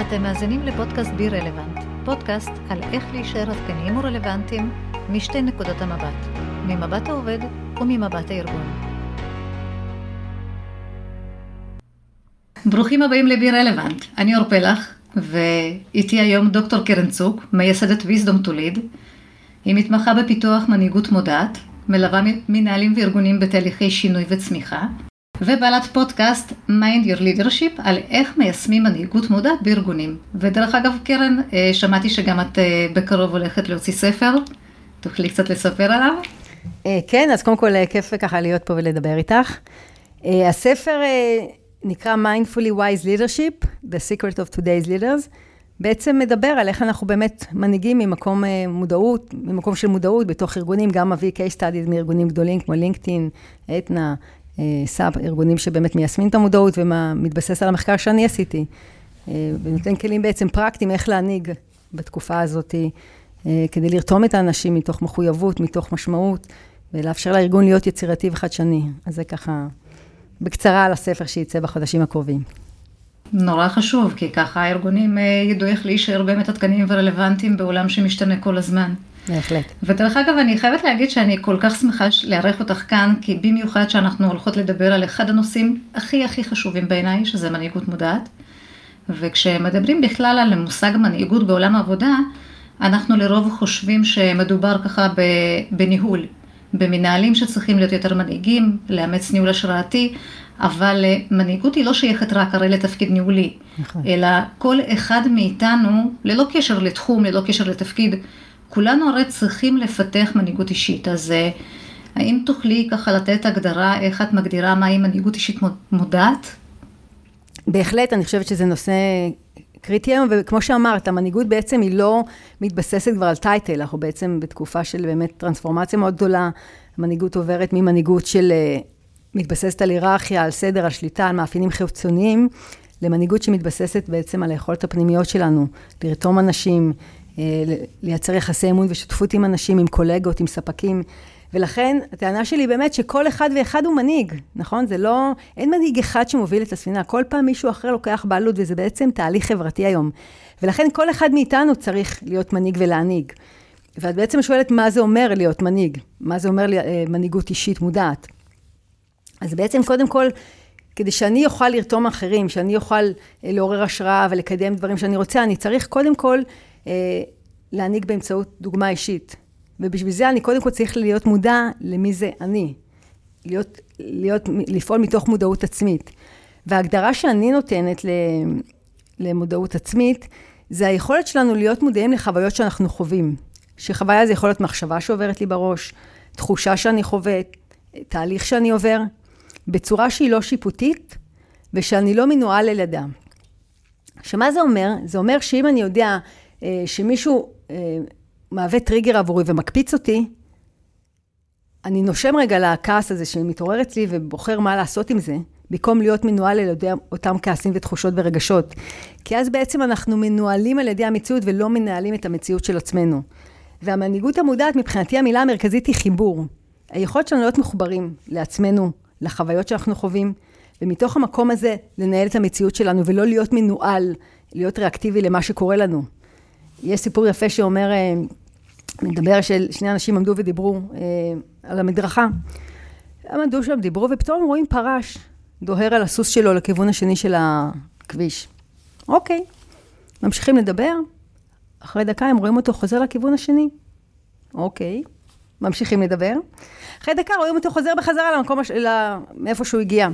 אתם מאזינים לפודקאסט בי רלוונט, פודקאסט על איך להישאר עדכניים ורלוונטיים משתי נקודות המבט, ממבט העובד וממבט הארגון. ברוכים הבאים לבי רלוונט, אני אור פלח, ואיתי היום דוקטור קרן צוק, מייסדת ויזדום טוליד. היא מתמחה בפיתוח מנהיגות מודעת, מלווה מנהלים וארגונים בתהליכי שינוי וצמיחה, ובעלת פודקאסט Mind Your Leadership על איך מיישמים מנהיגות מודעת בארגונים. ודרך אגב, קרן, אה, שמעתי שגם את אה, בקרוב הולכת להוציא ספר, תוכלי קצת לספר עליו? אה, כן, אז קודם כל כיף ככה להיות פה ולדבר איתך. הספר נקרא Mindfully Wise Leadership, The Secret of Today's Leaders. בעצם מדבר על איך אנחנו באמת מנהיגים ממקום מודעות, ממקום של מודעות בתוך ארגונים, גם מביא case studies מארגונים גדולים כמו לינקדאין, אתנה, סאב, ארגונים שבאמת מיישמים את המודעות ומתבסס על המחקר שאני עשיתי. אה, ונותן כלים בעצם פרקטיים איך להנהיג בתקופה הזאת, אה, כדי לרתום את האנשים מתוך מחויבות, מתוך משמעות, ולאפשר לארגון להיות יצירתי וחדשני. אז זה ככה, בקצרה על הספר שייצא בחודשים הקרובים. נורא חשוב, כי ככה הארגונים אה, ידעו איך להישאר באמת עדכניים ורלוונטיים בעולם שמשתנה כל הזמן. בהחלט. ודרך אגב, אני חייבת להגיד שאני כל כך שמחה לארח אותך כאן, כי במיוחד שאנחנו הולכות לדבר על אחד הנושאים הכי הכי חשובים בעיניי, שזה מנהיגות מודעת. וכשמדברים בכלל על מושג מנהיגות בעולם העבודה, אנחנו לרוב חושבים שמדובר ככה בניהול, במנהלים שצריכים להיות יותר מנהיגים, לאמץ ניהול השראתי, אבל מנהיגות היא לא שייכת רק הרי לתפקיד ניהולי, נכון. אלא כל אחד מאיתנו, ללא קשר לתחום, ללא קשר לתפקיד, כולנו הרי צריכים לפתח מנהיגות אישית, אז אה, האם תוכלי ככה לתת הגדרה איך את מגדירה מהי מנהיגות אישית מודעת? בהחלט, אני חושבת שזה נושא קריטי היום, וכמו שאמרת, המנהיגות בעצם היא לא מתבססת כבר על טייטל, אנחנו בעצם בתקופה של באמת טרנספורמציה מאוד גדולה, המנהיגות עוברת ממנהיגות של אה, מתבססת על היררכיה, על סדר, על שליטה, על מאפיינים חיצוניים, למנהיגות שמתבססת בעצם על היכולת הפנימיות שלנו, לרתום אנשים, לייצר יחסי אמון ושותפות עם אנשים, עם קולגות, עם ספקים. ולכן, הטענה שלי באמת שכל אחד ואחד הוא מנהיג, נכון? זה לא, אין מנהיג אחד שמוביל את הספינה, כל פעם מישהו אחר לוקח בעלות, וזה בעצם תהליך חברתי היום. ולכן כל אחד מאיתנו צריך להיות מנהיג ולהנהיג. ואת בעצם שואלת מה זה אומר להיות מנהיג, מה זה אומר אה, מנהיגות אישית מודעת. אז בעצם קודם כל, כדי שאני אוכל לרתום אחרים, שאני אוכל אה, לעורר השראה ולקדם דברים שאני רוצה, אני צריך קודם כל אה, להנהיג באמצעות דוגמה אישית. ובשביל זה אני קודם כל צריך להיות מודע למי זה אני. להיות, להיות, לפעול מתוך מודעות עצמית. וההגדרה שאני נותנת למודעות עצמית, זה היכולת שלנו להיות מודעים לחוויות שאנחנו חווים. שחוויה זה יכול להיות מחשבה שעוברת לי בראש, תחושה שאני חווה, תהליך שאני עובר, בצורה שהיא לא שיפוטית, ושאני לא מנוהל על ידה. שמה זה אומר? זה אומר שאם אני יודע אה, שמישהו אה, מהווה טריגר עבורי ומקפיץ אותי, אני נושם רגע לכעס הזה שמתעורר אצלי ובוחר מה לעשות עם זה, במקום להיות מנוהל על ידי אותם כעסים ותחושות ורגשות. כי אז בעצם אנחנו מנוהלים על ידי המציאות ולא מנהלים את המציאות של עצמנו. והמנהיגות המודעת, מבחינתי המילה המרכזית היא חיבור. היכולת שלנו להיות מחוברים לעצמנו, לחוויות שאנחנו חווים, ומתוך המקום הזה לנהל את המציאות שלנו ולא להיות מנוהל, להיות ריאקטיבי למה שקורה לנו. יש סיפור יפה שאומר, אה, מדבר של שני אנשים עמדו ודיברו אה, על המדרכה. הם עמדו שם, דיברו, ופתאום רואים פרש דוהר על הסוס שלו לכיוון השני של הכביש. אוקיי, ממשיכים לדבר, אחרי דקה הם רואים אותו חוזר לכיוון השני. אוקיי, ממשיכים לדבר. אחרי דקה רואים אותו חוזר בחזרה למקום, הש... מאיפה שהוא הגיע.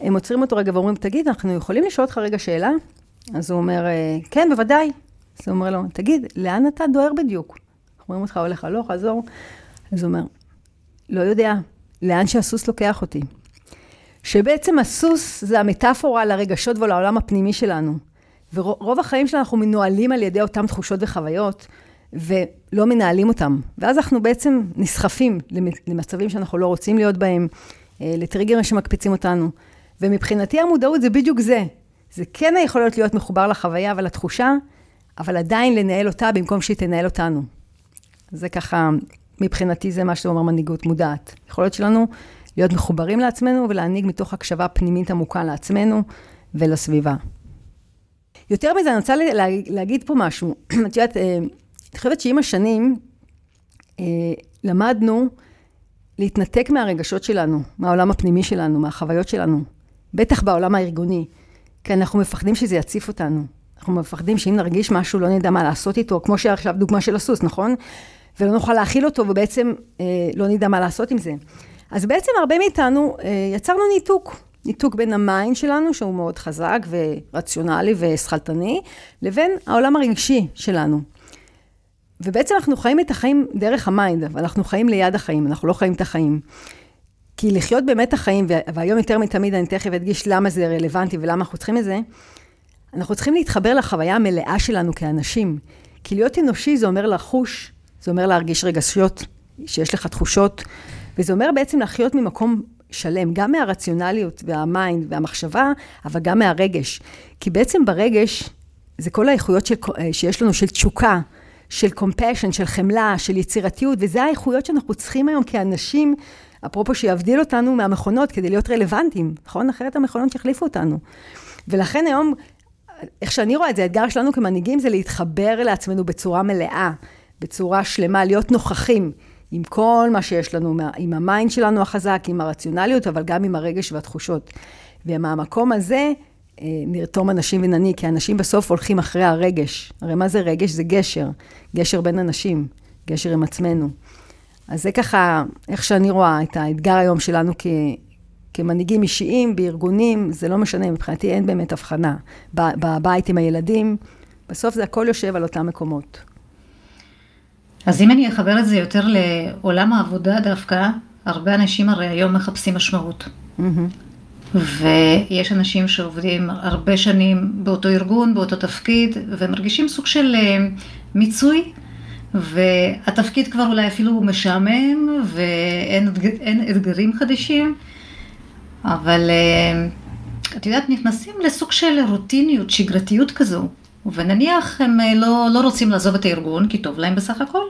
הם עוצרים אותו רגע ואומרים, תגיד, אנחנו יכולים לשאול אותך רגע שאלה? אז הוא אומר, אה, כן, בוודאי. אז הוא אומר לו, תגיד, לאן אתה דוהר בדיוק? אומרים אותך, הולך הלוך, חזור. אז הוא אומר, לא יודע, לאן שהסוס לוקח אותי. שבעצם הסוס זה המטאפורה לרגשות ולעולם הפנימי שלנו. ורוב החיים שלנו אנחנו מנוהלים על ידי אותן תחושות וחוויות, ולא מנהלים אותם. ואז אנחנו בעצם נסחפים למצבים שאנחנו לא רוצים להיות בהם, אה, לטריגרים שמקפיצים אותנו. ומבחינתי המודעות זה בדיוק זה. זה כן היכולות להיות מחובר לחוויה ולתחושה, אבל עדיין לנהל אותה במקום שהיא תנהל אותנו. זה ככה, מבחינתי זה מה שאומר מנהיגות מודעת. יכולות שלנו להיות מחוברים לעצמנו ולהנהיג מתוך הקשבה פנימית עמוקה לעצמנו ולסביבה. יותר מזה, אני רוצה להגיד פה משהו. את יודעת, אה, אני חושבת שעם השנים אה, למדנו להתנתק מהרגשות שלנו, מהעולם הפנימי שלנו, מהחוויות שלנו, בטח בעולם הארגוני, כי אנחנו מפחדים שזה יציף אותנו. אנחנו מפחדים שאם נרגיש משהו, לא נדע מה לעשות איתו, כמו שעכשיו דוגמה של הסוס, נכון? ולא נוכל להכיל אותו, ובעצם אה, לא נדע מה לעשות עם זה. אז בעצם הרבה מאיתנו אה, יצרנו ניתוק. ניתוק בין ה mind שלנו, שהוא מאוד חזק ורציונלי ושכלתני, לבין העולם הרגשי שלנו. ובעצם אנחנו חיים את החיים דרך ה mind, אבל אנחנו חיים ליד החיים, אנחנו לא חיים את החיים. כי לחיות באמת החיים, והיום יותר מתמיד אני תכף אדגיש למה זה רלוונטי ולמה אנחנו צריכים את זה, אנחנו צריכים להתחבר לחוויה המלאה שלנו כאנשים. כי להיות אנושי זה אומר לחוש, זה אומר להרגיש רגשות, שיש לך תחושות, וזה אומר בעצם לחיות ממקום שלם, גם מהרציונליות והמיינד והמחשבה, אבל גם מהרגש. כי בעצם ברגש, זה כל האיכויות של, שיש לנו של תשוקה, של compassion, של חמלה, של יצירתיות, וזה האיכויות שאנחנו צריכים היום כאנשים, אפרופו שיבדיל אותנו מהמכונות כדי להיות רלוונטיים, נכון? אחרת המכונות יחליפו אותנו. ולכן היום, איך שאני רואה את זה, האתגר שלנו כמנהיגים זה להתחבר לעצמנו בצורה מלאה, בצורה שלמה, להיות נוכחים. עם כל מה שיש לנו, עם ה mind שלנו החזק, עם הרציונליות, אבל גם עם הרגש והתחושות. ומהמקום הזה אה, נרתום אנשים וננהיג, כי אנשים בסוף הולכים אחרי הרגש. הרי מה זה רגש? זה גשר. גשר בין אנשים, גשר עם עצמנו. אז זה ככה, איך שאני רואה את האתגר היום שלנו כ... כמנהיגים אישיים, בארגונים, זה לא משנה, מבחינתי אין באמת הבחנה. בבית עם הילדים, בסוף זה הכל יושב על אותם מקומות. אז אם אני אחבר את זה יותר לעולם העבודה דווקא, הרבה אנשים הרי היום מחפשים משמעות. Mm-hmm. ויש אנשים שעובדים הרבה שנים באותו ארגון, באותו תפקיד, ומרגישים סוג של אה, מיצוי, והתפקיד כבר אולי אפילו משעמם, ואין אתגרים חדשים, אבל אה, את יודעת, נכנסים לסוג של רוטיניות, שגרתיות כזו. ונניח הם אה, לא, לא רוצים לעזוב את הארגון, כי טוב להם בסך הכל,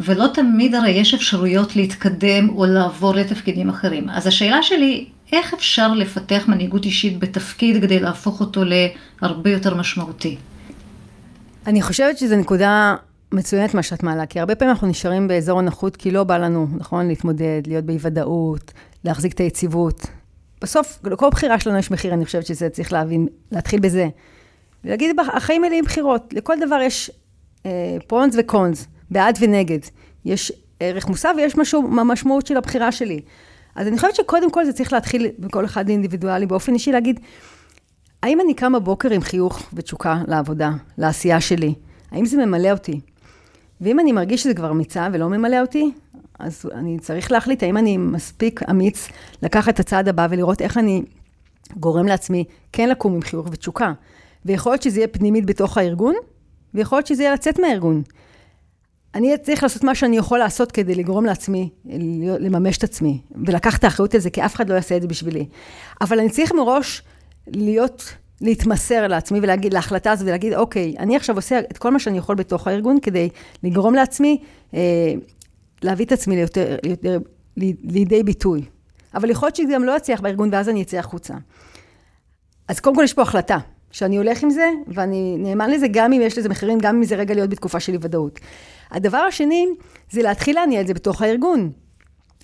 ולא תמיד הרי יש אפשרויות להתקדם או לעבור לתפקידים אחרים. אז השאלה שלי, איך אפשר לפתח מנהיגות אישית בתפקיד כדי להפוך אותו להרבה יותר משמעותי? אני חושבת שזו נקודה מצוינת מה שאת מעלה, כי הרבה פעמים אנחנו נשארים באזור הנוחות כי לא בא לנו, נכון, להתמודד, להיות באי ודאות, להחזיק את היציבות. בסוף, לכל בחירה שלנו יש מחיר, אני חושבת שזה צריך להבין, להתחיל בזה. ולהגיד, החיים מלאים בחירות, לכל דבר יש אה, פרונס וקונס, בעד ונגד. יש ערך מוסף ויש משהו, המשמעות של הבחירה שלי. אז אני חושבת שקודם כל זה צריך להתחיל בכל אחד אינדיבידואלי, באופן אישי להגיד, האם אני קמה בוקר עם חיוך ותשוקה לעבודה, לעשייה שלי? האם זה ממלא אותי? ואם אני מרגיש שזה כבר מיצה ולא ממלא אותי, אז אני צריך להחליט האם אני מספיק אמיץ לקחת את הצעד הבא ולראות איך אני גורם לעצמי כן לקום עם חיוך ותשוקה. ויכול להיות שזה יהיה פנימית בתוך הארגון, ויכול להיות שזה יהיה לצאת מהארגון. אני צריך לעשות מה שאני יכול לעשות כדי לגרום לעצמי, לממש את עצמי, ולקחת את האחריות על זה, כי אף אחד לא יעשה את זה בשבילי. אבל אני צריך מראש להיות, להתמסר לעצמי ולהגיד, להחלטה הזאת, ולהגיד, אוקיי, אני עכשיו עושה את כל מה שאני יכול בתוך הארגון, כדי לגרום לעצמי, אה, להביא את עצמי ליותר, ליותר, לידי ביטוי. אבל יכול להיות שזה גם לא יצליח בארגון, ואז אני אצא החוצה. אז קודם כל יש פה החלטה. שאני הולך עם זה, ואני נאמן לזה גם אם יש לזה מחירים, גם אם זה רגע להיות בתקופה של אי ודאות. הדבר השני, זה להתחיל להניע את זה בתוך הארגון.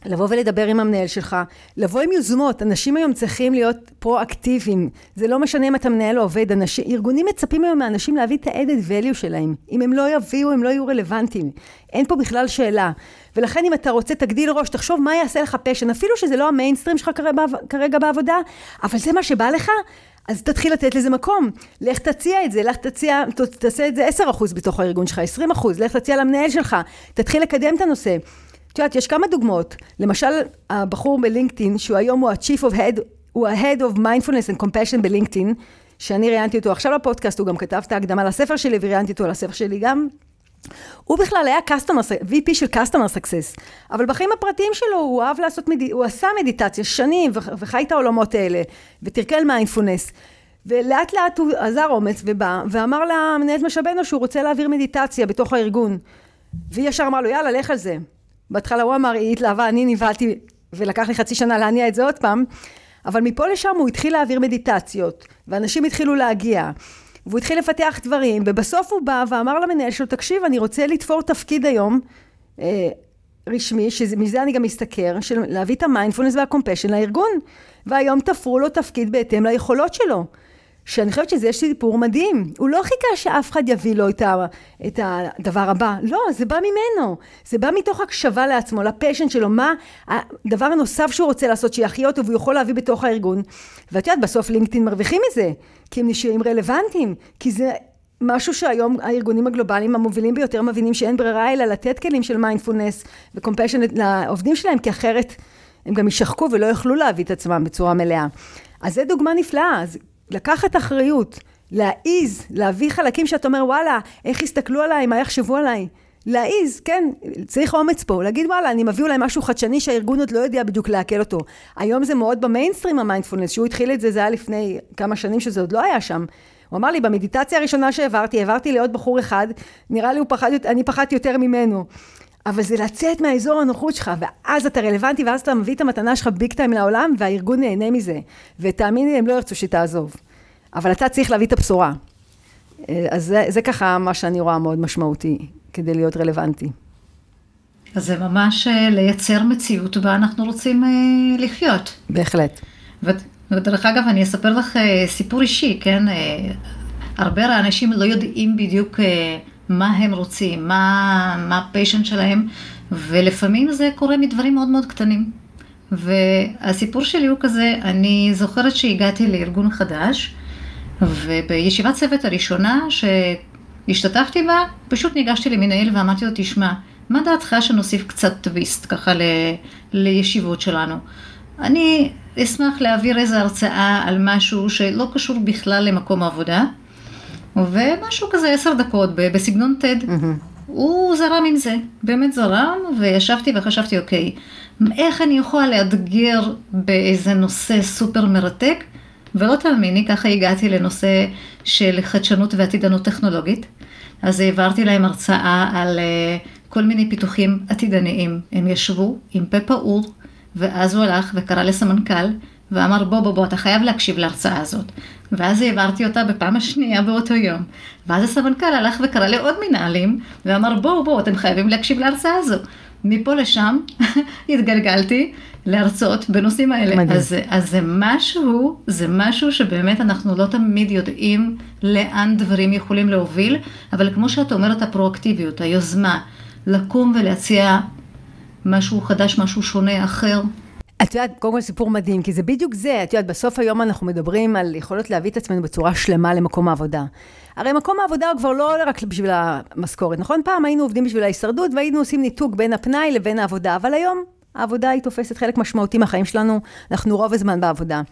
לבוא ולדבר עם המנהל שלך, לבוא עם יוזמות. אנשים היום צריכים להיות פרו-אקטיביים. זה לא משנה אם אתה מנהל או עובד. אנשים, ארגונים מצפים היום מאנשים להביא את ה-added value שלהם. אם הם לא יביאו, הם לא יהיו רלוונטיים. אין פה בכלל שאלה. ולכן אם אתה רוצה, תגדיל ראש, תחשוב מה יעשה לך פשן. אפילו שזה לא המיינסטרים שלך כרגע בעבודה, אבל זה מה שבא לך, אז תתחיל לתת לזה מקום. לך תציע את זה, לך תציע, תעשה את זה 10% בתוך הארגון שלך, 20%, לך תציע למנהל שלך, תתחיל לקדם את הנושא. את יודעת, יש כמה דוגמאות. למשל, הבחור בלינקדאין, שהוא היום הוא ה-Chief of Head, הוא ה-Head of Mindfulness and Compassion בלינקדאין, שאני ראיינתי אותו עכשיו לפודקאסט, הוא גם כתב את ההקדמה לספר שלי, וראיינתי אותו לספר שלי גם. הוא בכלל היה customer, VP של customer success, אבל בחיים הפרטיים שלו הוא אהב לעשות, מד... הוא עשה מדיטציה שנים וחי את העולמות האלה, ותרקל מיינדפולנס, ולאט לאט הוא עזר אומץ ובא, ואמר למנהלת משאבינו שהוא רוצה להעביר מדיטציה בתוך הארגון. והיא ישר אמרה לו, יאללה, לך על זה. בהתחלה הוא אמר, היא התלהבה, אני נבהלתי, ולקח לי חצי שנה להניע את זה עוד פעם, אבל מפה לשם הוא התחיל להעביר מדיטציות, ואנשים התחילו להגיע. והוא התחיל לפתח דברים, ובסוף הוא בא ואמר למנהל שלו, תקשיב, אני רוצה לתפור תפקיד היום, אה, רשמי, שמזה אני גם משתכר, של להביא את המיינדפולנס והקומפשן לארגון. והיום תפרו לו תפקיד בהתאם ליכולות שלו. שאני חושבת שזה יש סיפור מדהים. הוא לא חיכה שאף אחד יביא לו את, ה, את הדבר הבא. לא, זה בא ממנו. זה בא מתוך הקשבה לעצמו, ל passion שלו, מה הדבר הנוסף שהוא רוצה לעשות שיחיה אותו והוא יכול להביא בתוך הארגון. ואת יודעת, בסוף LinkedIn מרוויחים מזה, כי הם נשארים רלוונטיים, כי זה משהו שהיום הארגונים הגלובליים המובילים ביותר מבינים שאין ברירה אלא לתת כלים של mindfulness ו compassion לעובדים שלהם, כי אחרת הם גם יישחקו ולא יוכלו להביא את עצמם בצורה מלאה. אז זו דוגמה נפלאה, אז לקחת אחריות, להעיז, להביא חלקים שאתה אומר, וואלה, איך יסתכלו עליי, מה יחשבו עליי. להעיז, כן, צריך אומץ פה, להגיד וואלה, אני מביא אולי משהו חדשני שהארגון עוד לא יודע בדיוק לעכל אותו. היום זה מאוד במיינסטרים המיינדפולנס, שהוא התחיל את זה, זה היה לפני כמה שנים שזה עוד לא היה שם. הוא אמר לי, במדיטציה הראשונה שהעברתי, העברתי לעוד בחור אחד, נראה לי הוא פחד, אני פחדתי יותר ממנו. אבל זה לצאת מהאזור הנוחות שלך, ואז אתה רלוונטי, ואז אתה מביא את המתנה שלך ביג טיים לעולם, והארגון נהנה מזה. ותאמין לי, הם לא ירצו שתעזוב. אבל אתה צריך להביא את הבשורה. אה, אז זה, זה ככה מה שאני רואה מאוד משמעותי, כדי להיות רלוונטי. אז זה ממש אה, לייצר מציאות בה אנחנו רוצים אה, לחיות. בהחלט. ודרך אגב, אני אספר לך סיפור אישי, כן? הרבה אנשים לא יודעים בדיוק מה הם רוצים, מה, מה הפיישן שלהם, ולפעמים זה קורה מדברים מאוד מאוד קטנים. והסיפור שלי הוא כזה, אני זוכרת שהגעתי לארגון חדש, ובישיבת צוות הראשונה שהשתתפתי בה, פשוט ניגשתי למנהל ואמרתי לו, תשמע, מה דעתך שנוסיף קצת טוויסט ככה ל, לישיבות שלנו? אני אשמח להעביר איזו הרצאה על משהו שלא קשור בכלל למקום העבודה, ומשהו כזה עשר דקות בסגנון TED. Mm-hmm. הוא זרם עם זה, באמת זרם, וישבתי וחשבתי, אוקיי, איך אני יכולה לאתגר באיזה נושא סופר מרתק? ולא תאמיני, ככה הגעתי לנושא של חדשנות ועתידנות טכנולוגית. אז העברתי להם הרצאה על uh, כל מיני פיתוחים עתידניים. הם ישבו עם פה פעור, ואז הוא הלך וקרא לסמנכ"ל, ואמר בוא בוא בוא אתה חייב להקשיב להרצאה הזאת. ואז העברתי אותה בפעם השנייה באותו יום. ואז הסמנכ"ל הלך וקרא לעוד מנהלים, ואמר בואו בואו אתם חייבים להקשיב להרצאה הזו. מפה לשם התגלגלתי להרצות בנושאים האלה. אז, אז זה משהו, זה משהו שבאמת אנחנו לא תמיד יודעים לאן דברים יכולים להוביל, אבל כמו שאת אומרת, הפרואקטיביות, היוזמה, לקום ולהציע משהו חדש, משהו שונה, אחר. את יודעת, קודם כל סיפור מדהים, כי זה בדיוק זה, את יודעת, בסוף היום אנחנו מדברים על יכולות להביא את עצמנו בצורה שלמה למקום העבודה. הרי מקום העבודה הוא כבר לא רק בשביל המשכורת, נכון? פעם היינו עובדים בשביל ההישרדות והיינו עושים ניתוק בין הפנאי לבין העבודה, אבל היום העבודה היא תופסת חלק משמעותי מהחיים שלנו, אנחנו רוב הזמן בעבודה.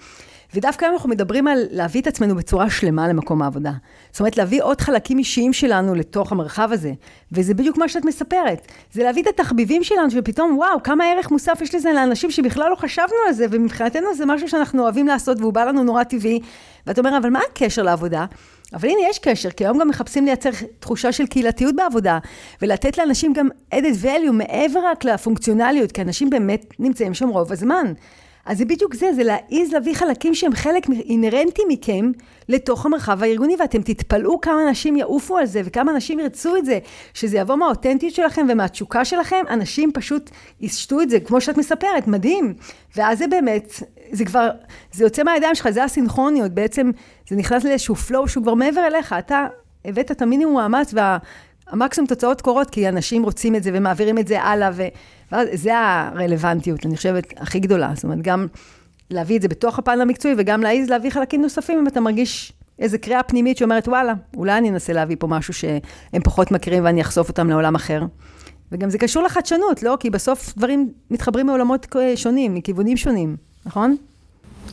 ודווקא היום אנחנו מדברים על להביא את עצמנו בצורה שלמה למקום העבודה. זאת אומרת, להביא עוד חלקים אישיים שלנו לתוך המרחב הזה. וזה בדיוק מה שאת מספרת. זה להביא את התחביבים שלנו, שפתאום, וואו, כמה ערך מוסף יש לזה לאנשים שבכלל לא חשבנו על זה, ומבחינתנו זה משהו שאנחנו אוהבים לעשות, והוא בא לנו נורא טבעי. ואתה אומר, אבל מה הקשר לעבודה? אבל הנה יש קשר, כי היום גם מחפשים לייצר תחושה של קהילתיות בעבודה, ולתת לאנשים גם added value מעבר רק לפונקציונליות, כי אנשים באמת נמצאים שם רוב הזמן. אז זה בדיוק זה, זה להעיז להביא חלקים שהם חלק אינהרנטי מכם לתוך המרחב הארגוני, ואתם תתפלאו כמה אנשים יעופו על זה, וכמה אנשים ירצו את זה, שזה יבוא מהאותנטיות שלכם ומהתשוקה שלכם, אנשים פשוט ישתו את זה, כמו שאת מספרת, מדהים. ואז זה באמת, זה כבר, זה יוצא מהידיים שלך, זה הסינכרוניות, בעצם זה נכנס לאיזשהו פלואו שהוא כבר מעבר אליך, אתה הבאת את המינימום מאמץ וה... המקסימום תוצאות קורות, כי אנשים רוצים את זה ומעבירים את זה הלאה, וזה הרלוונטיות, אני חושבת, הכי גדולה. זאת אומרת, גם להביא את זה בתוך הפן המקצועי, וגם להעיז להביא חלקים נוספים, אם אתה מרגיש איזו קריאה פנימית שאומרת, וואלה, אולי אני אנסה להביא פה משהו שהם פחות מכירים ואני אחשוף אותם לעולם אחר. וגם זה קשור לחדשנות, לא? כי בסוף דברים מתחברים מעולמות שונים, מכיוונים שונים, נכון?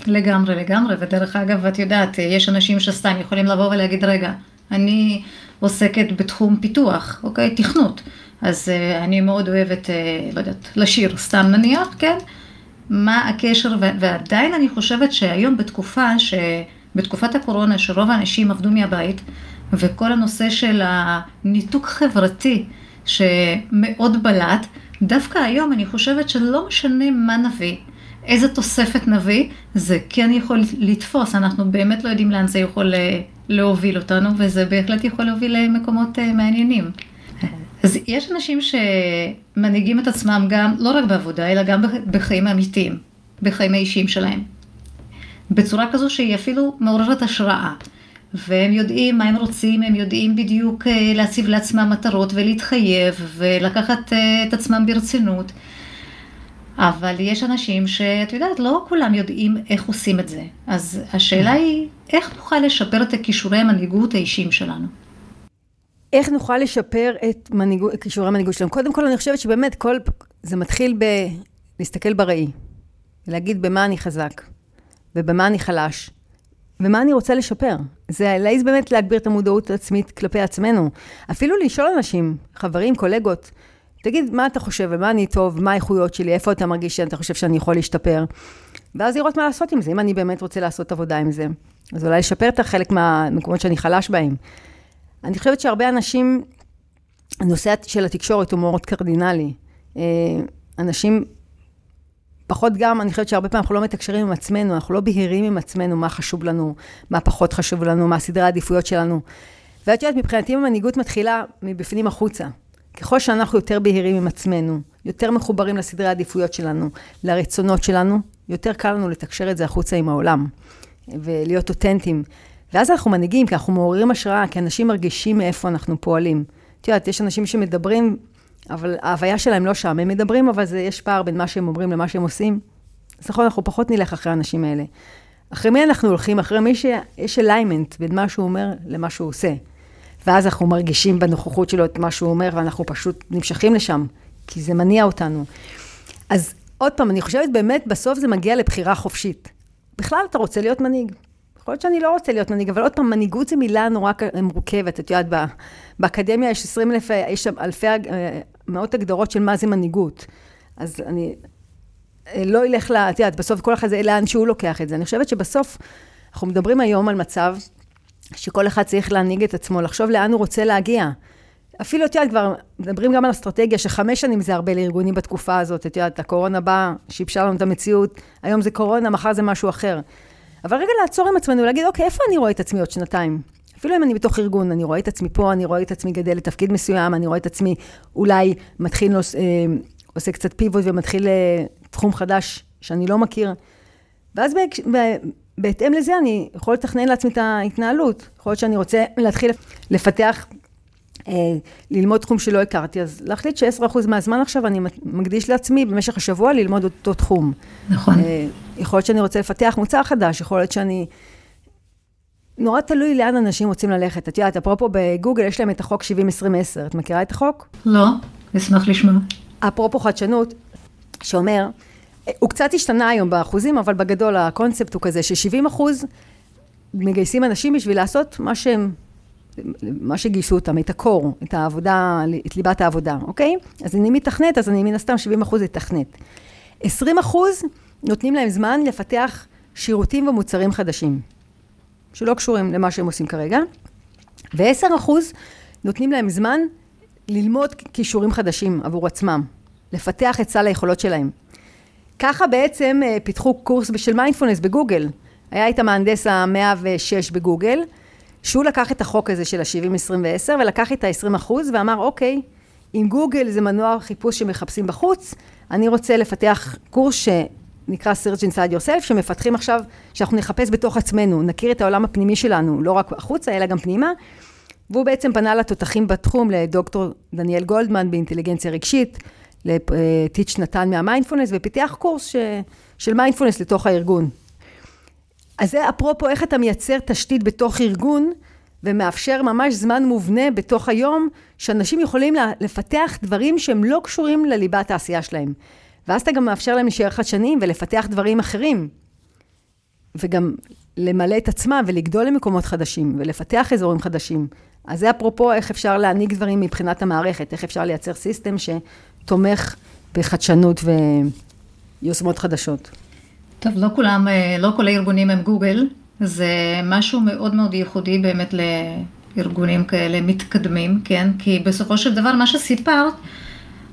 לגמרי, לגמרי, ודרך אגב, את יודעת, יש אנשים שסתם יכולים לבוא ולהגיד, רגע, אני עוסקת בתחום פיתוח, אוקיי? תכנות. אז uh, אני מאוד אוהבת, uh, לא יודעת, לשיר סתם נניח, כן? מה הקשר, ו- ועדיין אני חושבת שהיום בתקופה, ש... בתקופת הקורונה, שרוב האנשים עבדו מהבית, וכל הנושא של הניתוק חברתי שמאוד בלט, דווקא היום אני חושבת שלא משנה מה נביא, איזה תוספת נביא, זה כן יכול לתפוס, אנחנו באמת לא יודעים לאן זה יכול אה, להוביל אותנו, וזה בהחלט יכול להוביל למקומות אה, מעניינים. אז יש אנשים שמנהיגים את עצמם גם, לא רק בעבודה, אלא גם בחיים האמיתיים, בחיים האישיים שלהם. בצורה כזו שהיא אפילו מעוררת השראה. והם יודעים מה הם רוצים, הם יודעים בדיוק אה, להציב לעצמם מטרות ולהתחייב ולקחת אה, את עצמם ברצינות. אבל יש אנשים שאת יודעת, לא כולם יודעים איך עושים את זה. אז השאלה היא, איך נוכל לשפר את כישורי המנהיגות האישיים שלנו? איך נוכל לשפר את מנהיגו, כישורי המנהיגות שלנו? קודם כל, אני חושבת שבאמת כל, זה מתחיל בלהסתכל בראי, להגיד במה אני חזק, ובמה אני חלש, ומה אני רוצה לשפר. זה להעיז באמת להגביר את המודעות העצמית כלפי עצמנו. אפילו לשאול אנשים, חברים, קולגות, תגיד, מה אתה חושב, ומה אני טוב, מה האיכויות שלי, איפה אתה מרגיש שאתה חושב שאני יכול להשתפר? ואז לראות מה לעשות עם זה, אם אני באמת רוצה לעשות עבודה עם זה. אז אולי לשפר את החלק מהמקומות שאני חלש בהם. אני חושבת שהרבה אנשים, הנושא של התקשורת הוא מאוד קרדינלי. אה, אנשים, פחות גם, אני חושבת שהרבה פעמים אנחנו לא מתקשרים עם עצמנו, אנחנו לא בהירים עם עצמנו מה חשוב לנו, מה פחות חשוב לנו, מה סדרי העדיפויות שלנו. ואת יודעת, מבחינתי המנהיגות מתחילה מבפנים החוצה. ככל שאנחנו יותר בהירים עם עצמנו, יותר מחוברים לסדרי העדיפויות שלנו, לרצונות שלנו, יותר קל לנו לתקשר את זה החוצה עם העולם, ולהיות אותנטיים. ואז אנחנו מנהיגים, כי אנחנו מעוררים השראה, כי אנשים מרגישים מאיפה אנחנו פועלים. את יודעת, יש אנשים שמדברים, אבל ההוויה שלהם לא שם. הם מדברים, אבל זה, יש פער בין מה שהם אומרים למה שהם עושים. אז נכון, אנחנו פחות נלך אחרי האנשים האלה. אחרי מי אנחנו הולכים? אחרי מי שיש אליימנט בין מה שהוא אומר למה שהוא עושה. ואז אנחנו מרגישים בנוכחות שלו את מה שהוא אומר, ואנחנו פשוט נמשכים לשם, כי זה מניע אותנו. אז עוד פעם, אני חושבת באמת, בסוף זה מגיע לבחירה חופשית. בכלל, אתה רוצה להיות מנהיג. יכול להיות שאני לא רוצה להיות מנהיג, אבל עוד פעם, מנהיגות זו מילה נורא מורכבת. את יודעת, באקדמיה יש 20 אלף, יש אלפי, אה, מאות הגדרות של מה זה מנהיגות. אז אני אה, לא אלך ל... את יודעת, בסוף כל אחד זה לאן שהוא לוקח את זה. אני חושבת שבסוף, אנחנו מדברים היום על מצב שכל אחד צריך להנהיג את עצמו, לחשוב לאן הוא רוצה להגיע. אפילו, את יודעת, כבר מדברים גם על אסטרטגיה, שחמש שנים זה הרבה לארגונים בתקופה הזאת. את יודעת, הקורונה באה, שיבשה לנו את המציאות, היום זה קורונה, מחר זה משהו אחר. אבל רגע לעצור עם עצמנו, להגיד, אוקיי, איפה אני רואה את עצמי עוד שנתיים? אפילו אם אני בתוך ארגון, אני רואה את עצמי פה, אני רואה את עצמי גדל לתפקיד מסוים, אני רואה את עצמי אולי מתחיל, אה, עושה קצת פיבוט ומתחיל אה, תחום חדש שאני לא מכיר. ואז בהתאם לזה אני יכול לתכנן לעצמי את ההתנהלות. יכול להיות שאני רוצה להתחיל לפתח, אה, ללמוד תחום שלא הכרתי, אז להחליט ש-10% מהזמן עכשיו אני מקדיש לעצמי במשך השבוע ללמוד אותו תחום. נכון. אה, יכול להיות שאני רוצה לפתח מוצר חדש, יכול להיות שאני... נורא תלוי לאן אנשים רוצים ללכת. את יודעת, אפרופו בגוגל, יש להם את החוק 70-20-10. את מכירה את החוק? לא, אשמח לשמוע. אפרופו חדשנות, שאומר, הוא קצת השתנה היום באחוזים, אבל בגדול הקונספט הוא כזה ש-70 אחוז מגייסים אנשים בשביל לעשות מה שהם, מה שגייסו אותם, את הקור, את העבודה, את ליבת העבודה, אוקיי? אז אני מתכנת, אז אני מן הסתם 70 אחוז אתכנת. 20 אחוז נותנים להם זמן לפתח שירותים ומוצרים חדשים, שלא קשורים למה שהם עושים כרגע, ו-10 אחוז נותנים להם זמן ללמוד כישורים חדשים עבור עצמם, לפתח את סל היכולות שלהם. ככה בעצם אה, פיתחו קורס של מיינדפולנס בגוגל. היה את המהנדס המאה ושש בגוגל, שהוא לקח את החוק הזה של ה-70, 20 ו-10 ולקח את ה-20 אחוז ואמר, אוקיי, אם גוגל זה מנוע חיפוש שמחפשים בחוץ, אני רוצה לפתח קורס שנקרא Search Inside Yourself, שמפתחים עכשיו, שאנחנו נחפש בתוך עצמנו, נכיר את העולם הפנימי שלנו, לא רק החוצה, אלא גם פנימה. והוא בעצם פנה לתותחים בתחום, לדוקטור דניאל גולדמן באינטליגנציה רגשית, לטיץ' נתן מהמיינדפולנס, ופיתח קורס ש, של מיינדפולנס לתוך הארגון. אז זה אפרופו איך אתה מייצר תשתית בתוך ארגון, ומאפשר ממש זמן מובנה בתוך היום, שאנשים יכולים לפתח דברים שהם לא קשורים לליבת העשייה שלהם. ואז אתה גם מאפשר להם להישאר חדשניים ולפתח דברים אחרים. וגם למלא את עצמם ולגדול למקומות חדשים ולפתח אזורים חדשים. אז זה אפרופו איך אפשר להנהיג דברים מבחינת המערכת, איך אפשר לייצר סיסטם ש... תומך בחדשנות ויוזמות חדשות. טוב, לא כולם, אה, לא כל הארגונים הם גוגל, זה משהו מאוד מאוד ייחודי באמת לארגונים כאלה מתקדמים, כן? כי בסופו של דבר, מה שסיפרת,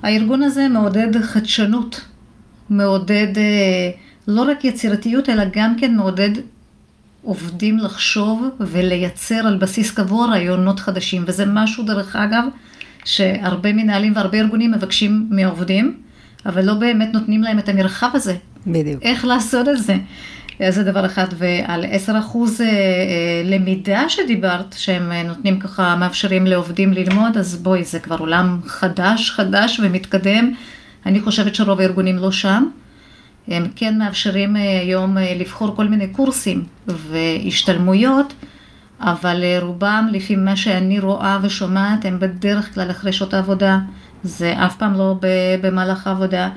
הארגון הזה מעודד חדשנות, מעודד אה, לא רק יצירתיות, אלא גם כן מעודד עובדים לחשוב ולייצר על בסיס קבוע רעיונות חדשים, וזה משהו, דרך אגב, שהרבה מנהלים והרבה ארגונים מבקשים מהעובדים, אבל לא באמת נותנים להם את המרחב הזה. בדיוק. איך לעשות את זה. זה דבר אחד, ועל 10 אחוז אה, אה, למידה שדיברת, שהם אה, נותנים ככה, מאפשרים לעובדים ללמוד, אז בואי, זה כבר עולם חדש, חדש ומתקדם. אני חושבת שרוב הארגונים לא שם. הם כן מאפשרים היום לבחור כל מיני קורסים והשתלמויות, אבל רובם, לפי מה שאני רואה ושומעת, הם בדרך כלל אחרי שעות העבודה. זה אף פעם לא במהלך העבודה.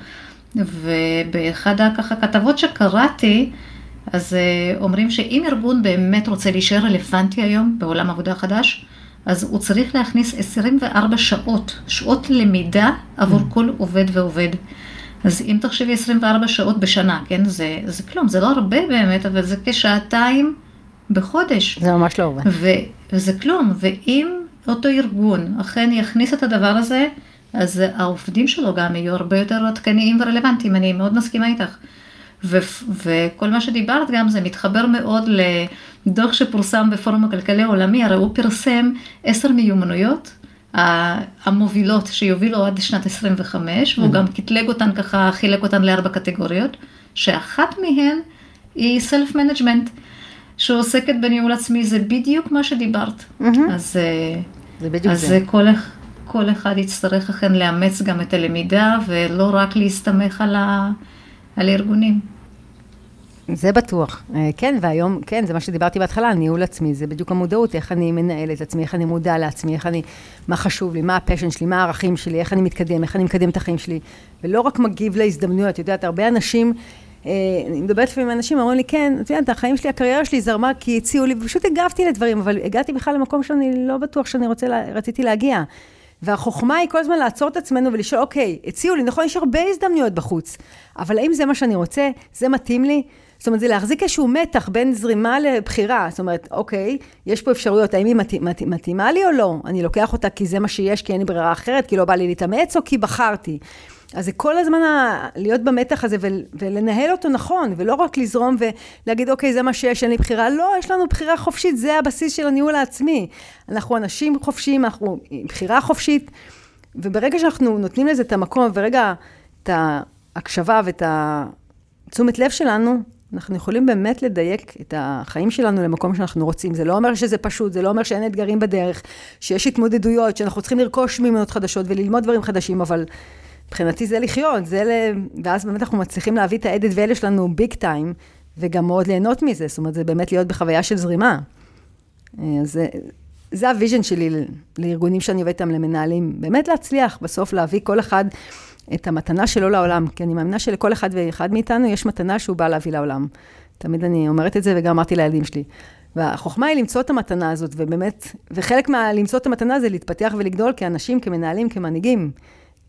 ובאחד הככה כתבות שקראתי, אז אה, אומרים שאם ארגון באמת רוצה להישאר רלוונטי היום בעולם עבודה חדש, אז הוא צריך להכניס 24 שעות, שעות למידה עבור mm. כל עובד ועובד. אז אם תחשבי 24 שעות בשנה, כן, זה, זה כלום, זה לא הרבה באמת, אבל זה כשעתיים בחודש. זה ממש לא הרבה. וזה כלום, ואם אותו ארגון אכן יכניס את הדבר הזה, אז העובדים שלו גם יהיו הרבה יותר עדכניים ורלוונטיים, אני מאוד מסכימה איתך. ו- וכל מה שדיברת גם זה מתחבר מאוד לדוח שפורסם בפורום הכלכלי העולמי, הרי הוא פרסם עשר מיומנויות המובילות שיובילו עד שנת 25, והוא mm-hmm. גם קטלג אותן ככה, חילק אותן לארבע קטגוריות, שאחת מהן היא self management, שעוסקת בניהול עצמי, זה בדיוק מה שדיברת. Mm-hmm. אז, אה, זה בדיוק אז זה. כל, כל אחד יצטרך אכן לאמץ גם את הלמידה, ולא רק להסתמך על, ה, על הארגונים. זה בטוח. אה, כן, והיום, כן, זה מה שדיברתי בהתחלה, ניהול עצמי, זה בדיוק המודעות, איך אני מנהל את עצמי, איך אני מודע לעצמי, איך אני, מה חשוב לי, מה ה passion שלי, מה הערכים שלי, איך אני מתקדם, איך אני מקדם את החיים שלי, ולא רק מגיב להזדמנויות. את יודעת, הרבה אנשים, אני מדברת לפעמים עם אנשים, אומרים לי, כן, את יודעת, החיים שלי, הקריירה שלי זרמה כי הציעו לי, ופשוט הגבתי לדברים, אבל הגעתי בכלל למקום שאני לא בטוח שאני רוצה, רציתי להגיע. והחוכמה היא כל הזמן לעצור את עצמנו ולשאול, אוקיי, הציעו לי, נכון, יש הרבה הזדמנויות בחוץ, אבל האם זה מה שאני רוצה? זה מתאים לי? זאת אומרת, זה להחזיק איזשהו מתח בין זרימה לבחירה. זאת אומרת, אוקיי, יש פה אפשרויות, האם היא מת, מת, מתאימה לי או לא? אני לוקח אותה כי זה מה שיש, כי אין לי ברירה אחרת, כי לא בא לי להתאמץ, או כי בחרתי. אז זה כל הזמן ה... להיות במתח הזה ול... ולנהל אותו נכון, ולא רק לזרום ולהגיד, אוקיי, זה מה שיש, אין לי בחירה. לא, יש לנו בחירה חופשית, זה הבסיס של הניהול העצמי. אנחנו אנשים חופשיים, אנחנו עם בחירה חופשית, וברגע שאנחנו נותנים לזה את המקום, ורגע, את ההקשבה ואת התשומת לב שלנו, אנחנו יכולים באמת לדייק את החיים שלנו למקום שאנחנו רוצים. זה לא אומר שזה פשוט, זה לא אומר שאין אתגרים בדרך, שיש התמודדויות, שאנחנו צריכים לרכוש מיומנויות חדשות וללמוד דברים חדשים, אבל מבחינתי זה לחיות, זה ל... ואז באמת אנחנו מצליחים להביא את ה-added value שלנו big time, וגם מאוד ליהנות מזה, זאת אומרת, זה באמת להיות בחוויה של זרימה. אז זה, זה ה vision שלי לארגונים שאני עובדת איתם, למנהלים, באמת להצליח, בסוף להביא כל אחד את המתנה שלו לעולם, כי אני מאמינה שלכל אחד ואחד מאיתנו יש מתנה שהוא בא להביא לעולם. תמיד אני אומרת את זה וגם אמרתי לילדים שלי. והחוכמה היא למצוא את המתנה הזאת, ובאמת, וחלק מה למצוא את המתנה זה להתפתח ולגדול כאנשים, כמנהלים, כמנהיגים.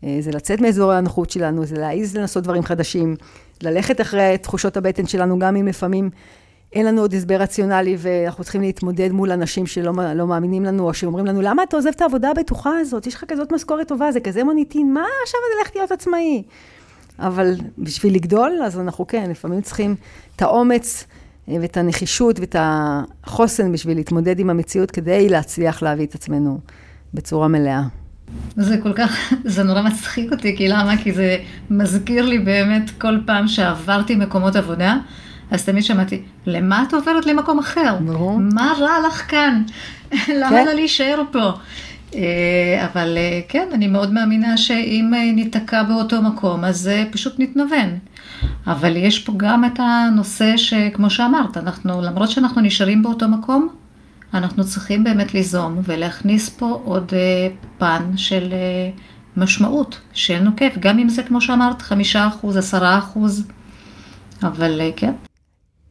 אה, זה לצאת מאזורי הנוחות שלנו, זה להעיז לנסות דברים חדשים, ללכת אחרי תחושות הבטן שלנו, גם אם לפעמים אין לנו עוד הסבר רציונלי ואנחנו צריכים להתמודד מול אנשים שלא לא מאמינים לנו, או שאומרים לנו, למה אתה עוזב את העבודה הבטוחה הזאת? יש לך כזאת משכורת טובה, זה כזה מוניטין, מה עכשיו אני הולכת להיות עצמאי? אבל בשביל לגדול, אז אנחנו כן, לפעמים צריכים את האומץ אה, ואת הנחישות ואת החוסן בשביל להתמודד עם המציאות כדי להצליח להביא את עצמנו בצורה מלאה. זה כל כך, זה נורא מצחיק אותי, כי למה? כי זה מזכיר לי באמת כל פעם שעברתי מקומות עבודה, אז תמיד שמעתי, למה את עוברת למקום אחר? ברור. מה רע לך כאן? למה כן. לא להישאר פה? אה, אבל אה, כן, אני מאוד מאמינה שאם אה, ניתקע באותו מקום, אז פשוט נתנוון. אבל יש פה גם את הנושא שכמו שאמרת, אנחנו, למרות שאנחנו נשארים באותו מקום, אנחנו צריכים באמת ליזום ולהכניס פה עוד פן של משמעות, של נוקף, גם אם זה כמו שאמרת, חמישה אחוז, עשרה אחוז, אבל כן.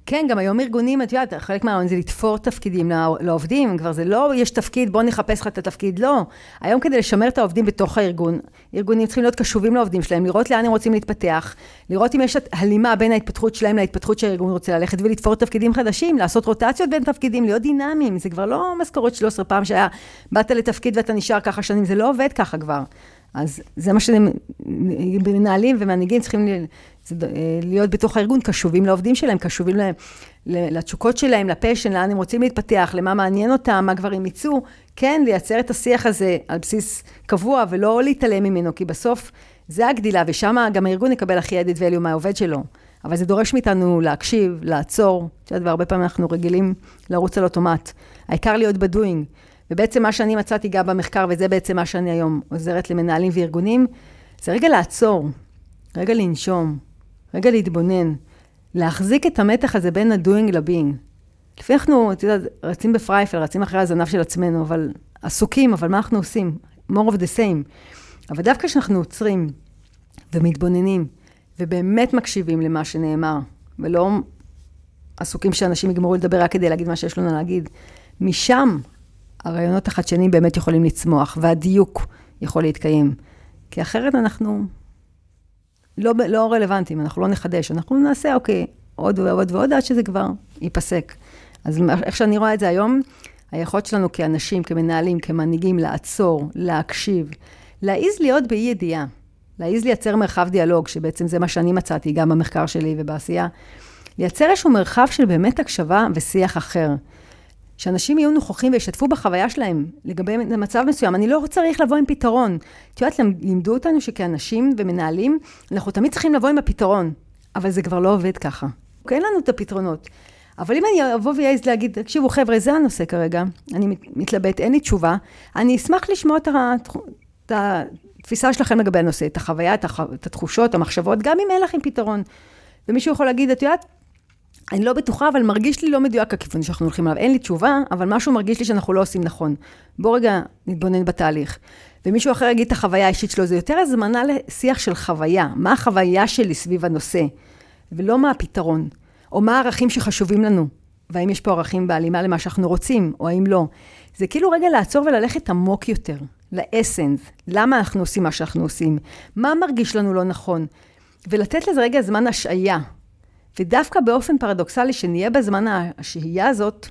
כן, גם היום ארגונים, את יודעת, חלק מהרעיון זה לתפור תפקידים לעובדים, כבר זה לא, יש תפקיד, בוא נחפש לך את התפקיד, לא. היום כדי לשמר את העובדים בתוך הארגון, ארגונים צריכים להיות קשובים לעובדים שלהם, לראות לאן הם רוצים להתפתח, לראות אם יש הלימה בין ההתפתחות שלהם להתפתחות שהארגון רוצה ללכת, ולתפור תפקידים חדשים, לעשות רוטציות בין תפקידים, להיות דינמיים, זה כבר לא משכורת 13 פעם שהיה, באת לתפקיד ואתה נשאר ככה שנים, זה לא עובד ככה כבר. אז זה מה שמנהלים ומנהיגים צריכים להיות בתוך הארגון, קשובים לעובדים שלהם, קשובים לתשוקות שלהם, לפשן, לאן הם רוצים להתפתח, למה מעניין אותם, מה כבר הם יצאו, כן, לייצר את השיח הזה על בסיס קבוע ולא להתעלם ממנו, כי בסוף זה הגדילה, ושם גם הארגון יקבל הכי added value מהעובד שלו. אבל זה דורש מאיתנו להקשיב, לעצור, את יודעת, והרבה פעמים אנחנו רגילים לרוץ על אוטומט. העיקר להיות בדואינג. ובעצם מה שאני מצאתי גם במחקר, וזה בעצם מה שאני היום עוזרת למנהלים וארגונים, זה רגע לעצור, רגע לנשום, רגע להתבונן, להחזיק את המתח הזה בין ה-doing ל-being. לפעמים אנחנו, את יודעת, רצים בפרייפל, רצים אחרי הזנב של עצמנו, אבל עסוקים, אבל מה אנחנו עושים? more of the same. אבל דווקא כשאנחנו עוצרים ומתבוננים, ובאמת מקשיבים למה שנאמר, ולא עסוקים שאנשים יגמרו לדבר רק כדי להגיד מה שיש לנו להגיד, משם הרעיונות החדשניים באמת יכולים לצמוח, והדיוק יכול להתקיים. כי אחרת אנחנו לא, לא רלוונטיים, אנחנו לא נחדש, אנחנו נעשה, אוקיי, עוד ועוד ועוד עד שזה כבר ייפסק. אז איך שאני רואה את זה היום, היכולת שלנו כאנשים, כמנהלים, כמנהיגים, לעצור, להקשיב, להעיז להיות באי ידיעה, להעיז לייצר מרחב דיאלוג, שבעצם זה מה שאני מצאתי גם במחקר שלי ובעשייה, לייצר איזשהו מרחב של באמת הקשבה ושיח אחר. שאנשים יהיו נוכחים וישתפו בחוויה שלהם לגבי מצב מסוים. אני לא צריך לבוא עם פתרון. את יודעת, לימדו אותנו שכאנשים ומנהלים, אנחנו תמיד צריכים לבוא עם הפתרון, אבל זה כבר לא עובד ככה. אין לנו את הפתרונות. אבל אם אני אבוא ואעז להגיד, תקשיבו חבר'ה, זה הנושא כרגע, אני מתלבט, אין לי תשובה, אני אשמח לשמוע את התפיסה שלכם לגבי הנושא, את החוויה, את התחושות, המחשבות, גם אם אין לכם פתרון. ומישהו יכול להגיד, את יודעת, אני לא בטוחה, אבל מרגיש לי לא מדויק הכיוון שאנחנו הולכים עליו. אין לי תשובה, אבל משהו מרגיש לי שאנחנו לא עושים נכון. בוא רגע נתבונן בתהליך. ומישהו אחר יגיד את החוויה האישית שלו, זה יותר הזמנה לשיח של חוויה. מה החוויה שלי סביב הנושא, ולא מה הפתרון. או מה הערכים שחשובים לנו, והאם יש פה ערכים בהלימה למה שאנחנו רוצים, או האם לא. זה כאילו רגע לעצור וללכת עמוק יותר, לאסנס, למה אנחנו עושים מה שאנחנו עושים, מה מרגיש לנו לא נכון, ולתת לזה רגע זמן השעיה. ודווקא באופן פרדוקסלי, שנהיה בזמן השהייה הזאת,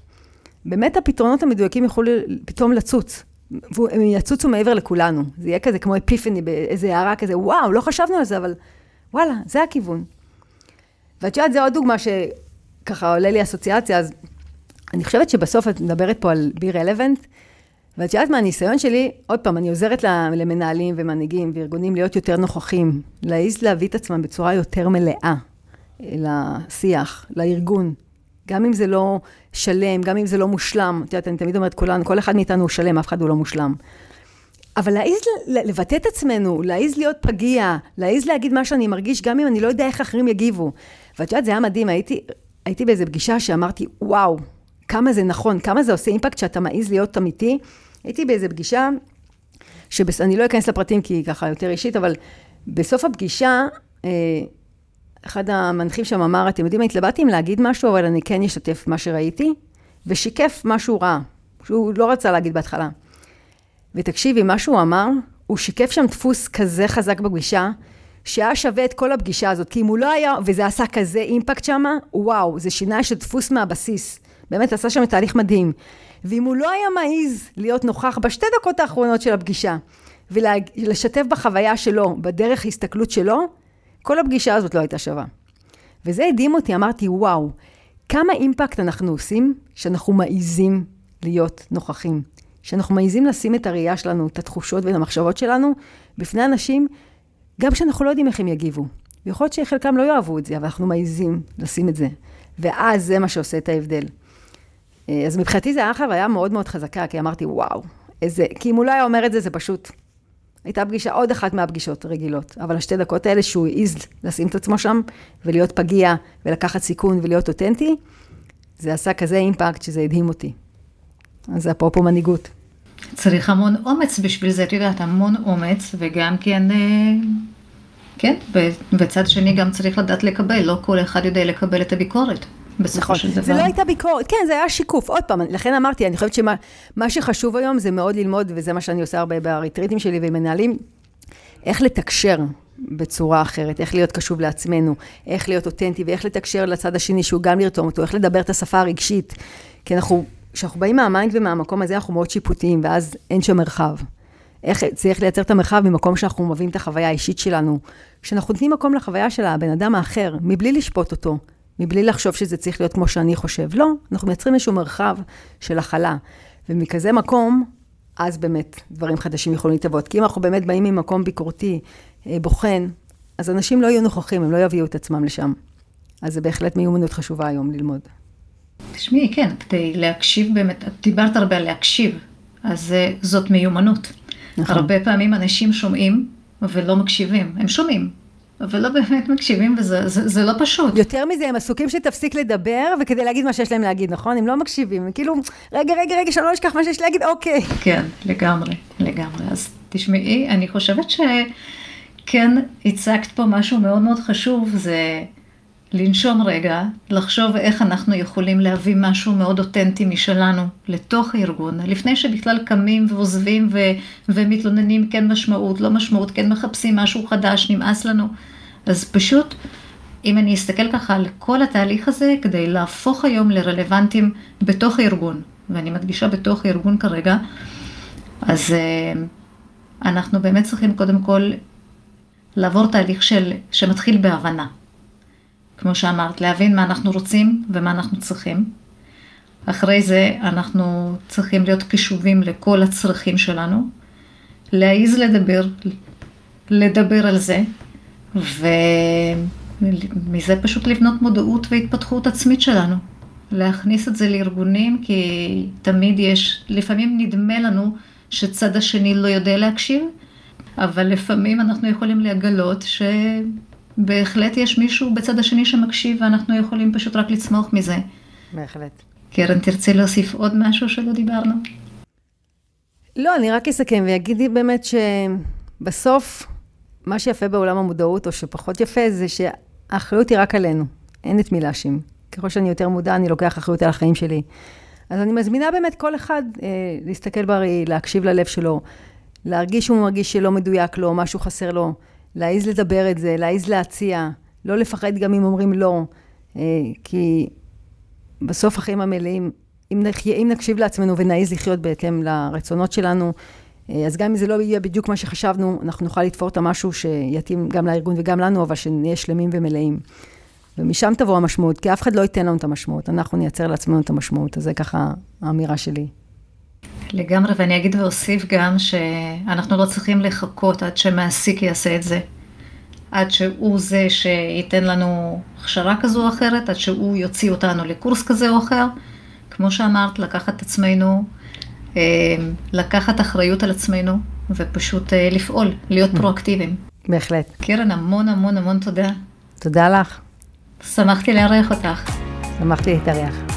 באמת הפתרונות המדויקים יוכלו פתאום לצוץ. והם יצוצו מעבר לכולנו. זה יהיה כזה כמו אפיפני באיזה הערה כזה, וואו, לא חשבנו על זה, אבל וואלה, זה הכיוון. ואת יודעת, זו עוד דוגמה שככה עולה לי אסוציאציה, אז אני חושבת שבסוף את מדברת פה על בי רלוונט, ואת יודעת מהניסיון שלי, עוד פעם, אני עוזרת למנהלים ומנהיגים וארגונים להיות יותר נוכחים, להעיז להביא את עצמם בצורה יותר מלאה לשיח, לארגון. גם אם זה לא שלם, גם אם זה לא מושלם, את יודעת, אני תמיד אומרת, כולנו, כל אחד מאיתנו הוא שלם, אף אחד הוא לא מושלם. אבל להעיז לבטא את עצמנו, להעיז להיות פגיע, להעיז להגיד מה שאני מרגיש, גם אם אני לא יודע איך אחרים יגיבו. ואת יודעת, זה היה מדהים, הייתי, הייתי באיזו פגישה שאמרתי, וואו, כמה זה נכון, כמה זה עושה אימפקט שאתה מעז להיות אמיתי. הייתי באיזו פגישה, שאני לא אכנס לפרטים כי היא ככה יותר אישית, אבל בסוף הפגישה, אה, אחד המנחים שם אמר, אתם יודעים, התלבטתי אם להגיד משהו, אבל אני כן אשתף מה שראיתי, ושיקף משהו רע, שהוא לא רצה להגיד בהתחלה. ותקשיבי, מה שהוא אמר, הוא שיקף שם דפוס כזה חזק בפגישה, שהיה שווה את כל הפגישה הזאת, כי אם הוא לא היה, וזה עשה כזה אימפקט שם, וואו, זה שינה איזה דפוס מהבסיס. באמת, עשה שם תהליך מדהים. ואם הוא לא היה מעז להיות נוכח בשתי דקות האחרונות של הפגישה, ולשתף בחוויה שלו, בדרך הסתכלות שלו, כל הפגישה הזאת לא הייתה שווה. וזה הדהים אותי, אמרתי, וואו, כמה אימפקט אנחנו עושים שאנחנו מעיזים להיות נוכחים. שאנחנו מעיזים לשים את הראייה שלנו, את התחושות ואת המחשבות שלנו, בפני אנשים, גם כשאנחנו לא יודעים איך הם יגיבו. ויכול להיות שחלקם לא יאהבו את זה, אבל אנחנו מעיזים לשים את זה. ואז זה מה שעושה את ההבדל. אה, אז מבחינתי זה היה חוויה מאוד מאוד חזקה, כי אמרתי, וואו, איזה... כי אם הוא לא היה אומר את זה, זה פשוט... הייתה פגישה, עוד אחת מהפגישות הרגילות. אבל השתי דקות האלה שהוא העז לשים את עצמו שם, ולהיות פגיע, ולקחת סיכון, ולהיות אותנטי, זה עשה כזה אימפקט שזה הדהים אותי. אז זה אפרופו מנהיגות. צריך המון אומץ בשביל זה, את יודעת, המון אומץ, וגם כן, אה, כן, וצד שני גם צריך לדעת לקבל, לא כל אחד יודע לקבל את הביקורת. בסופו נכון, של דבר. זה לא הייתה ביקורת, כן, זה היה שיקוף. עוד פעם, לכן אמרתי, אני חושבת שמה שחשוב היום זה מאוד ללמוד, וזה מה שאני עושה הרבה בריטריטים שלי ועם מנהלים, איך לתקשר בצורה אחרת, איך להיות קשוב לעצמנו, איך להיות אותנטי ואיך לתקשר לצד השני שהוא גם לרתום אותו, איך לדבר את השפה הרגשית. כי אנחנו כשאנחנו באים מה mind ומהמקום הזה, אנחנו מאוד שיפוטיים, ואז אין שם מרחב. איך צריך לייצר את המרחב ממקום שאנחנו מביאים את החוויה האישית שלנו. כשאנחנו נותנים מקום לחוויה של הבן אדם האחר, מבלי לשפוט אותו, מבלי לחשוב שזה צריך להיות כמו שאני חושב. לא, אנחנו מייצרים איזשהו מרחב של הכלה. ומכזה מקום, אז באמת דברים חדשים יכולים להתאבות. כי אם אנחנו באמת באים ממקום ביקורתי, אה, בוחן, אז אנשים לא יהיו נוכחים, הם לא יביאו את עצמם לשם. אז זה בהחלט מיומנות חשובה היום ללמוד. תשמעי, כן, כדי להקשיב באמת, את דיברת הרבה על להקשיב, אז אה, זאת מיומנות. נכון. הרבה פעמים אנשים שומעים ולא מקשיבים, הם שומעים, אבל לא באמת מקשיבים, וזה זה, זה לא פשוט. יותר מזה, הם עסוקים שתפסיק לדבר, וכדי להגיד מה שיש להם להגיד, נכון? הם לא מקשיבים, הם כאילו, רגע, רגע, רגע, שאני לא אשכח מה שיש להגיד, אוקיי. כן, לגמרי, לגמרי. אז תשמעי, אני חושבת שכן הצגת פה משהו מאוד מאוד חשוב, זה לנשום רגע, לחשוב איך אנחנו יכולים להביא משהו מאוד אותנטי משלנו לתוך הארגון, לפני שבכלל קמים ועוזבים ו- ומתלוננים כן משמעות, לא משמעות, כן מחפשים משהו חדש, נמאס לנו. אז פשוט, אם אני אסתכל ככה על כל התהליך הזה, כדי להפוך היום לרלוונטיים בתוך הארגון, ואני מדגישה בתוך הארגון כרגע, אז uh, אנחנו באמת צריכים קודם כל לעבור תהליך של, שמתחיל בהבנה. כמו שאמרת, להבין מה אנחנו רוצים ומה אנחנו צריכים. אחרי זה אנחנו צריכים להיות קשובים לכל הצרכים שלנו, להעיז לדבר, לדבר על זה, ומזה פשוט לבנות מודעות והתפתחות עצמית שלנו. להכניס את זה לארגונים, כי תמיד יש, לפעמים נדמה לנו שצד השני לא יודע להקשיב, אבל לפעמים אנחנו יכולים לגלות ש... בהחלט יש מישהו בצד השני שמקשיב, ואנחנו יכולים פשוט רק לצמוח מזה. בהחלט. קרן, תרצי להוסיף עוד משהו שלא דיברנו? לא, אני רק אסכם ואגיד באמת שבסוף, מה שיפה בעולם המודעות, או שפחות יפה, זה שהאחריות היא רק עלינו. אין את מי להאשים. ככל שאני יותר מודע, אני לוקח אחריות על החיים שלי. אז אני מזמינה באמת כל אחד אה, להסתכל בראי, להקשיב ללב שלו, להרגיש שהוא מרגיש שלא מדויק לו, משהו חסר לו. להעיז לדבר את זה, להעיז להציע, לא לפחד גם אם אומרים לא, אה, כי בסוף החיים המלאים, אם, אם נקשיב לעצמנו ונעיז לחיות בהתאם לרצונות שלנו, אז גם אם זה לא יהיה בדיוק מה שחשבנו, אנחנו נוכל לתפור את המשהו שיתאים גם לארגון וגם לנו, אבל שנהיה שלמים ומלאים. ומשם תבוא המשמעות, כי אף אחד לא ייתן לנו את המשמעות, אנחנו נייצר לעצמנו את המשמעות, אז זה ככה האמירה שלי. לגמרי, ואני אגיד ואוסיף גם שאנחנו לא צריכים לחכות עד שמעסיק יעשה את זה. עד שהוא זה שייתן לנו הכשרה כזו או אחרת, עד שהוא יוציא אותנו לקורס כזה או אחר. כמו שאמרת, לקחת את עצמנו, אה, לקחת אחריות על עצמנו, ופשוט אה, לפעול, להיות mm. פרואקטיביים. בהחלט. קרן, המון המון המון תודה. תודה לך. שמחתי לארח אותך. שמחתי להתארח.